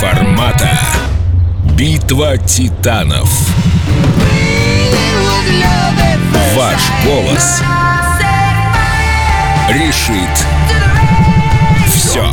формата. Битва титанов. Ваш голос решит все.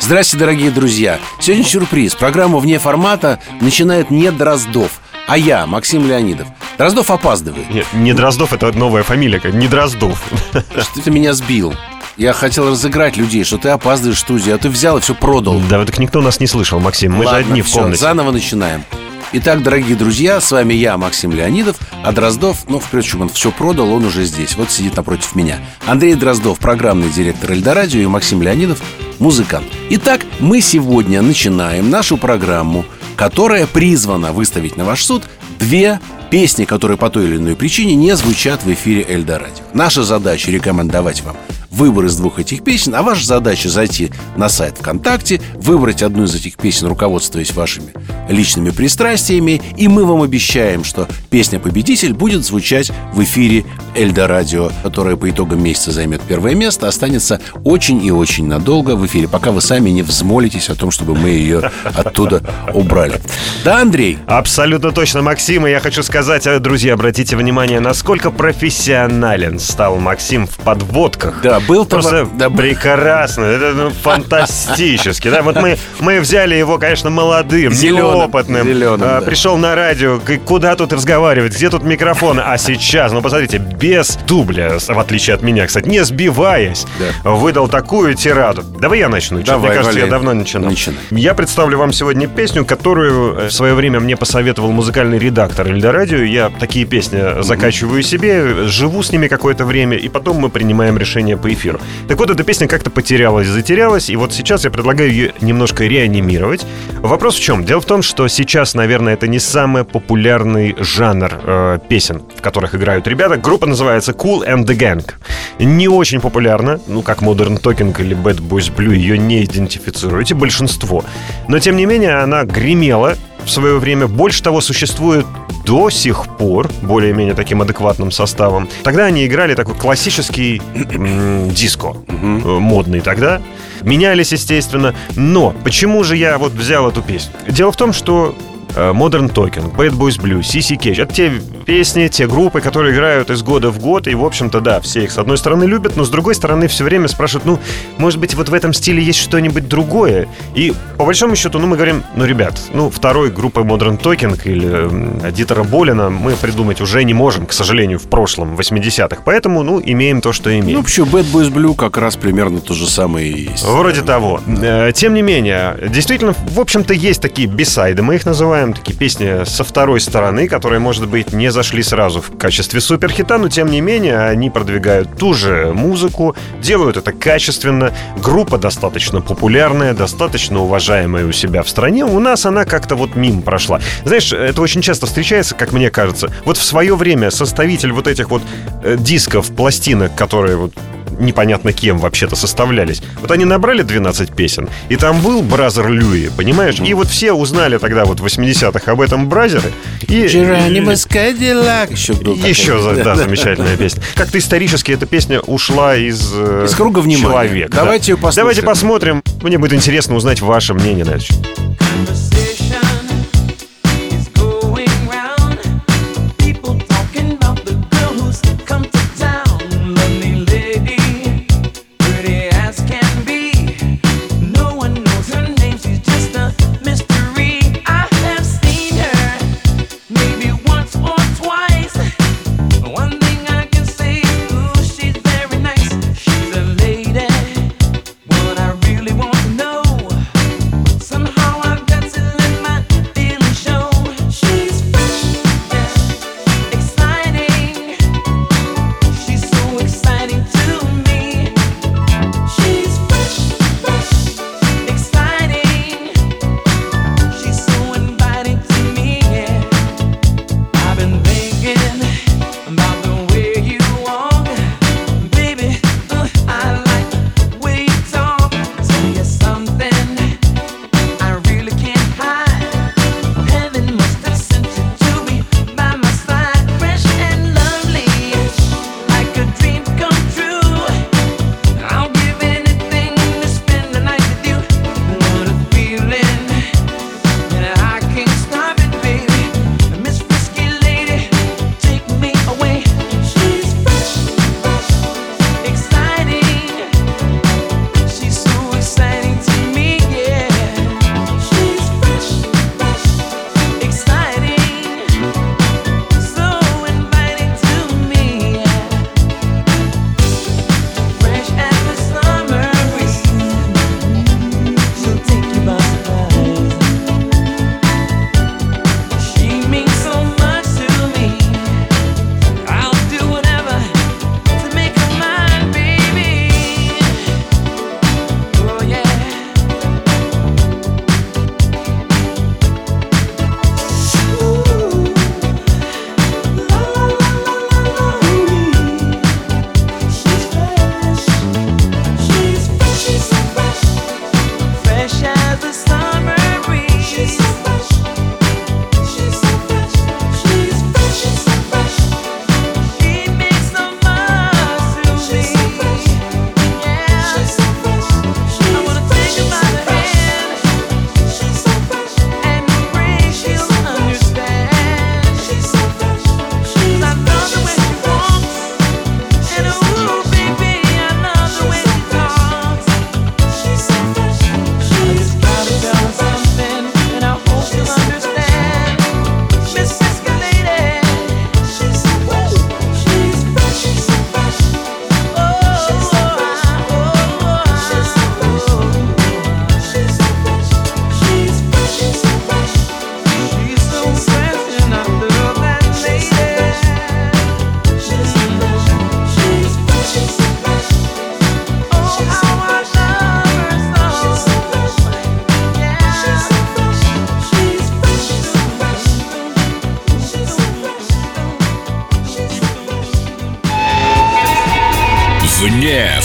Здрасте, дорогие друзья. Сегодня сюрприз. Программу «Вне формата» начинает не Дроздов, а я, Максим Леонидов. Дроздов опаздывает. Нет, не Дроздов, это новая фамилия, не Дроздов. Что ты меня сбил? Я хотел разыграть людей, что ты опаздываешь в студию, а ты взял и все продал. Да, так никто нас не слышал, Максим. Мы Ладно, же одни в всё, комнате. Заново начинаем. Итак, дорогие друзья, с вами я, Максим Леонидов, а Дроздов, ну, впрочем, он все продал, он уже здесь, вот сидит напротив меня. Андрей Дроздов, программный директор Эльдорадио, и Максим Леонидов, музыкант. Итак, мы сегодня начинаем нашу программу, которая призвана выставить на ваш суд две песни, которые по той или иной причине не звучат в эфире Эльдорадио. Наша задача рекомендовать вам выбор из двух этих песен, а ваша задача зайти на сайт ВКонтакте, выбрать одну из этих песен, руководствуясь вашими личными пристрастиями, и мы вам обещаем, что песня-победитель будет звучать в эфире Эльдорадио, которая по итогам месяца займет первое место, останется очень и очень надолго в эфире, пока вы сами не взмолитесь о том, чтобы мы ее оттуда убрали. Да, Андрей? Абсолютно точно, Максим. И я хочу сказать, э, друзья, обратите внимание, насколько профессионален стал Максим в подводках. Да, был Просто да, прекрасно, это ну, фантастически. Да, вот мы, мы взяли его, конечно, молодым, Зелёным, неопытным. зелёным, А, да. Пришел на радио, куда тут разговаривать, где тут микрофон? А сейчас, ну посмотрите, без дубля, в отличие от меня, кстати, не сбиваясь, выдал такую тираду. Давай я начну. Давай, Мне кажется, валяй. я давно начинал. Начинай. Я представлю вам сегодня песню, которую э, в свое время мне посоветовал музыкальный редактор Эльдорадио. Я такие песни закачиваю себе, живу с ними какое-то время, и потом мы принимаем решение по эфиру. Так вот, эта песня как-то потерялась, затерялась, и вот сейчас я предлагаю ее немножко реанимировать. Вопрос в чем? Дело в том, что сейчас, наверное, это не самый популярный жанр э, песен, в которых играют ребята. Группа называется Cool and the Gang. Не очень популярна, ну, как Modern Talking или Bad Boys Blue, ее не идентифицируете, большинство. Но, тем не менее, она гремела в свое время. Больше того, существует до сих пор более-менее таким адекватным составом. Тогда они играли такой классический диско, э, модный тогда. Менялись, естественно. Но почему же я вот взял эту песню? Дело в том, что э, Modern Talking, Bad Boys Blue, CC Cage. Это те песни, те группы, которые играют из года в год. И, в общем-то, да, все их с одной стороны любят, но с другой стороны все время спрашивают, ну, может быть, вот в этом стиле есть что-нибудь другое? И, по большому счету, ну, мы говорим, ну, ребят, ну, второй группы Modern Talking или м, Дитера Болина мы придумать уже не можем, к сожалению, в прошлом, в 80-х. Поэтому, ну, имеем то, что имеем. Ну, вообще, Bad Boys Blue как раз примерно то же самое и есть. Вроде того. Э, Тем не менее, действительно, в общем-то, есть такие бисайды, мы их называем, такие песни со второй стороны, которые, может быть, не зашли сразу в качестве суперхита, но тем не менее они продвигают ту же музыку, делают это качественно. Группа достаточно популярная, достаточно уважаемая у себя в стране. У нас она как-то вот мимо прошла. Знаешь, это очень часто встречается, как мне кажется. Вот в свое время составитель вот этих вот э, дисков, пластинок, которые вот непонятно кем вообще-то составлялись. Вот они набрали 12 песен, и там был Brother Louie, понимаешь? И вот все узнали тогда вот в 80-х об этом Brother е. И... Джеронимус Кадиллак еще был такой. Еще, за- да, замечательная песня. Как-то исторически эта песня ушла из, э, Из круга внимания. человека. да. Давайте её послушаем. Давайте посмотрим. Мне будет интересно узнать ваше мнение на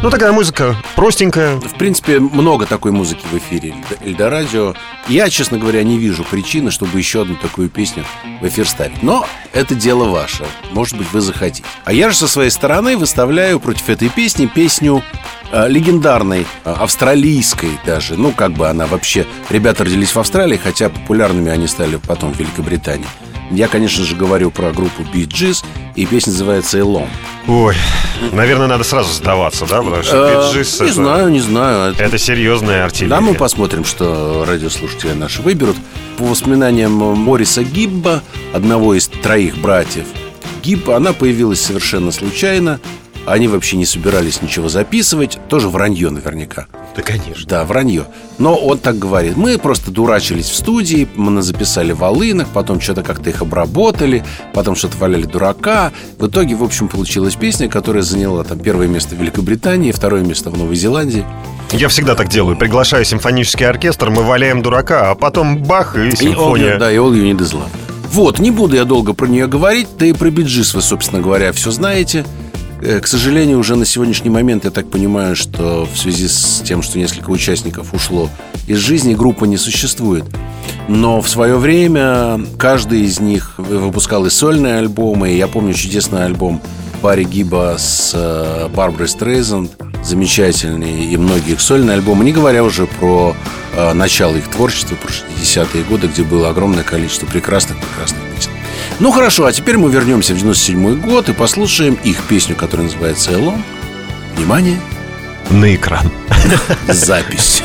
Ну, такая музыка простенькая. В принципе, много такой музыки в эфире Эльд- Эльдорадио. Я, честно говоря, не вижу причины, чтобы еще одну такую песню в эфир ставить. Но это дело ваше. Может быть, вы захотите. А я же со своей стороны выставляю против этой песни песню э, легендарной, э, австралийской даже. Ну, как бы она вообще... Ребята родились в Австралии, хотя популярными они стали потом в Великобритании. Я, конечно же, говорю про группу Bee Gees, и песня называется «Elon». Ой, наверное, надо сразу сдаваться, да? Потому что Э, Bee Gees Не это- знаю, не знаю. Это- Это серьезная артиллерия. Да, мы посмотрим, что радиослушатели наши выберут. По воспоминаниям Мориса Гибба, одного из троих братьев Гибба, она появилась совершенно случайно. Они вообще не собирались ничего записывать. Тоже вранье наверняка. Да, конечно. Да, вранье. Но он так говорит. Мы просто дурачились в студии, мы записали волынок, потом что-то как-то их обработали, потом что-то валяли дурака. В итоге, в общем, получилась песня, которая заняла там первое место в Великобритании, второе место в Новой Зеландии. Я всегда так делаю. Приглашаю симфонический оркестр, мы валяем дурака, а потом бах и И all симфония. you, да, и all you need is love. Вот, не буду я долго про нее говорить, да и про биджис вы, собственно говоря, все знаете. Э, К сожалению, уже на сегодняшний момент я так понимаю, что в связи с тем, что несколько участников ушло из жизни, группа не существует. Но в свое время каждый из них выпускал и сольные альбомы. Я помню чудесный альбом Барри Гиба с э, Барбарой Стрейзенд. Замечательный. И многие их сольные альбомы. Не говоря уже про э, начало их творчества, про 60-е годы, где было огромное количество прекрасных-прекрасных. Ну хорошо, а теперь мы вернемся в 97 год и послушаем их песню, которая называется «Элон». Внимание, На экран. запись.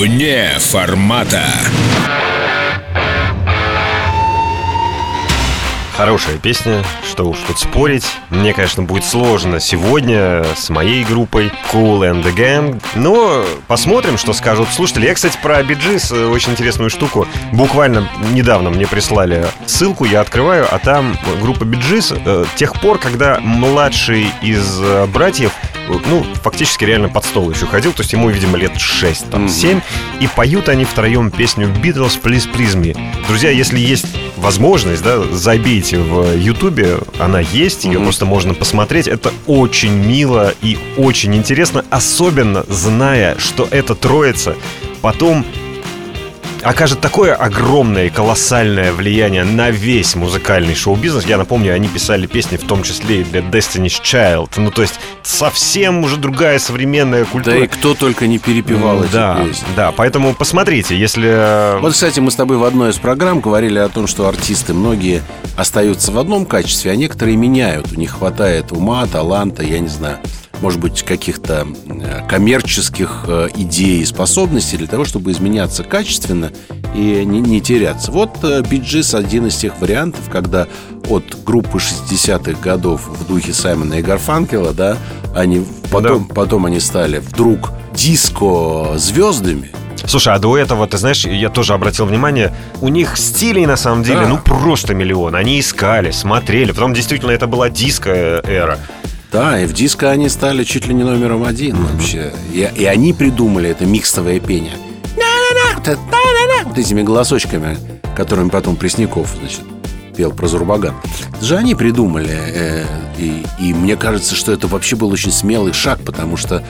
Вне формата. Хорошая песня, что уж тут спорить. Мне, конечно, будет сложно сегодня с моей группой Kool and the Gang. Но посмотрим, что скажут слушатели. Я, кстати, про Bee Gees очень интересную штуку. Буквально недавно мне прислали ссылку, я открываю, а там группа Bee Gees э, тех пор, когда младший из э, братьев ну, фактически реально под стол еще ходил, то есть ему, видимо, лет 6, там, 7, и поют они втроем песню Beatles Please Please Me. Друзья, если есть возможность, да, забейте в Ютубе, она есть, ее просто можно посмотреть. Это очень мило и очень интересно, особенно зная, что эта троица потом окажет такое огромное и колоссальное влияние на весь музыкальный шоу-бизнес. Я напомню, они писали песни в том числе и для Destiny's Child. Ну, то есть совсем уже другая современная культура. Да и кто только не перепевал эти да, песни. да, поэтому посмотрите, если... Вот, кстати, мы с тобой в одной из программ говорили о том, что артисты многие остаются в одном качестве, а некоторые меняют. У них хватает ума, таланта, я не знаю, может быть, каких-то э, коммерческих э, идей и способностей для того, чтобы изменяться качественно и не, не теряться. Вот Биджис один из тех вариантов, когда от группы 60-х годов в духе Саймона и Гарфанкела, да, они потом, потом они стали вдруг диско-звездами, Слушай, а до этого, ты знаешь, я тоже обратил внимание, у них стилей на самом деле, Да. ну просто миллион. Они искали, смотрели. Потом действительно это была диско-эра. Да, и в диско они стали чуть ли не номером один вообще. И, и они придумали это микстовое пение. Вот этими голосочками, которыми потом Пресняков, значит, пел про Зурбаган. Это же они придумали. э, и, и мне кажется, что это вообще был очень смелый шаг, потому что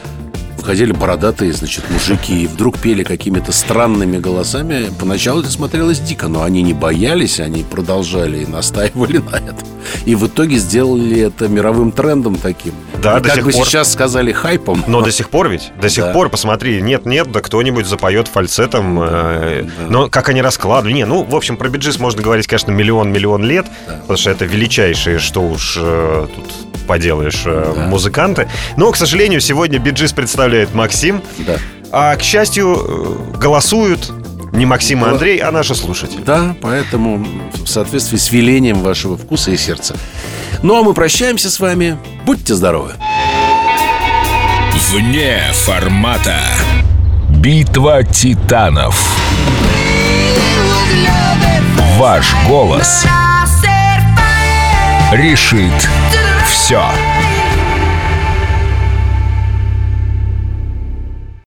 входили бородатые, значит, мужики и вдруг пели какими-то странными голосами. Поначалу это смотрелось дико, но они не боялись, они продолжали и настаивали на этом. И в итоге сделали это мировым трендом таким. Да, И до как сих бы пор. сейчас сказали хайпом. Но до сих пор ведь, до сих Да. пор, посмотри, нет-нет, да кто-нибудь запоет фальцетом. э, Но как они раскладывали. Не, ну, в общем, про биджис можно говорить, конечно, миллион-миллион лет, потому что это величайшие, что уж э, тут поделаешь, э, Да. музыканты. Но, к сожалению, сегодня биджис представляет Максим. Да. А, к счастью, э, голосуют не Максим и Андрей, а наши слушатели. Да, поэтому в соответствии с велением вашего вкуса и сердца. Ну, а мы прощаемся с вами. Будьте здоровы. Вне формата. Битва титанов. Ваш голос решит все.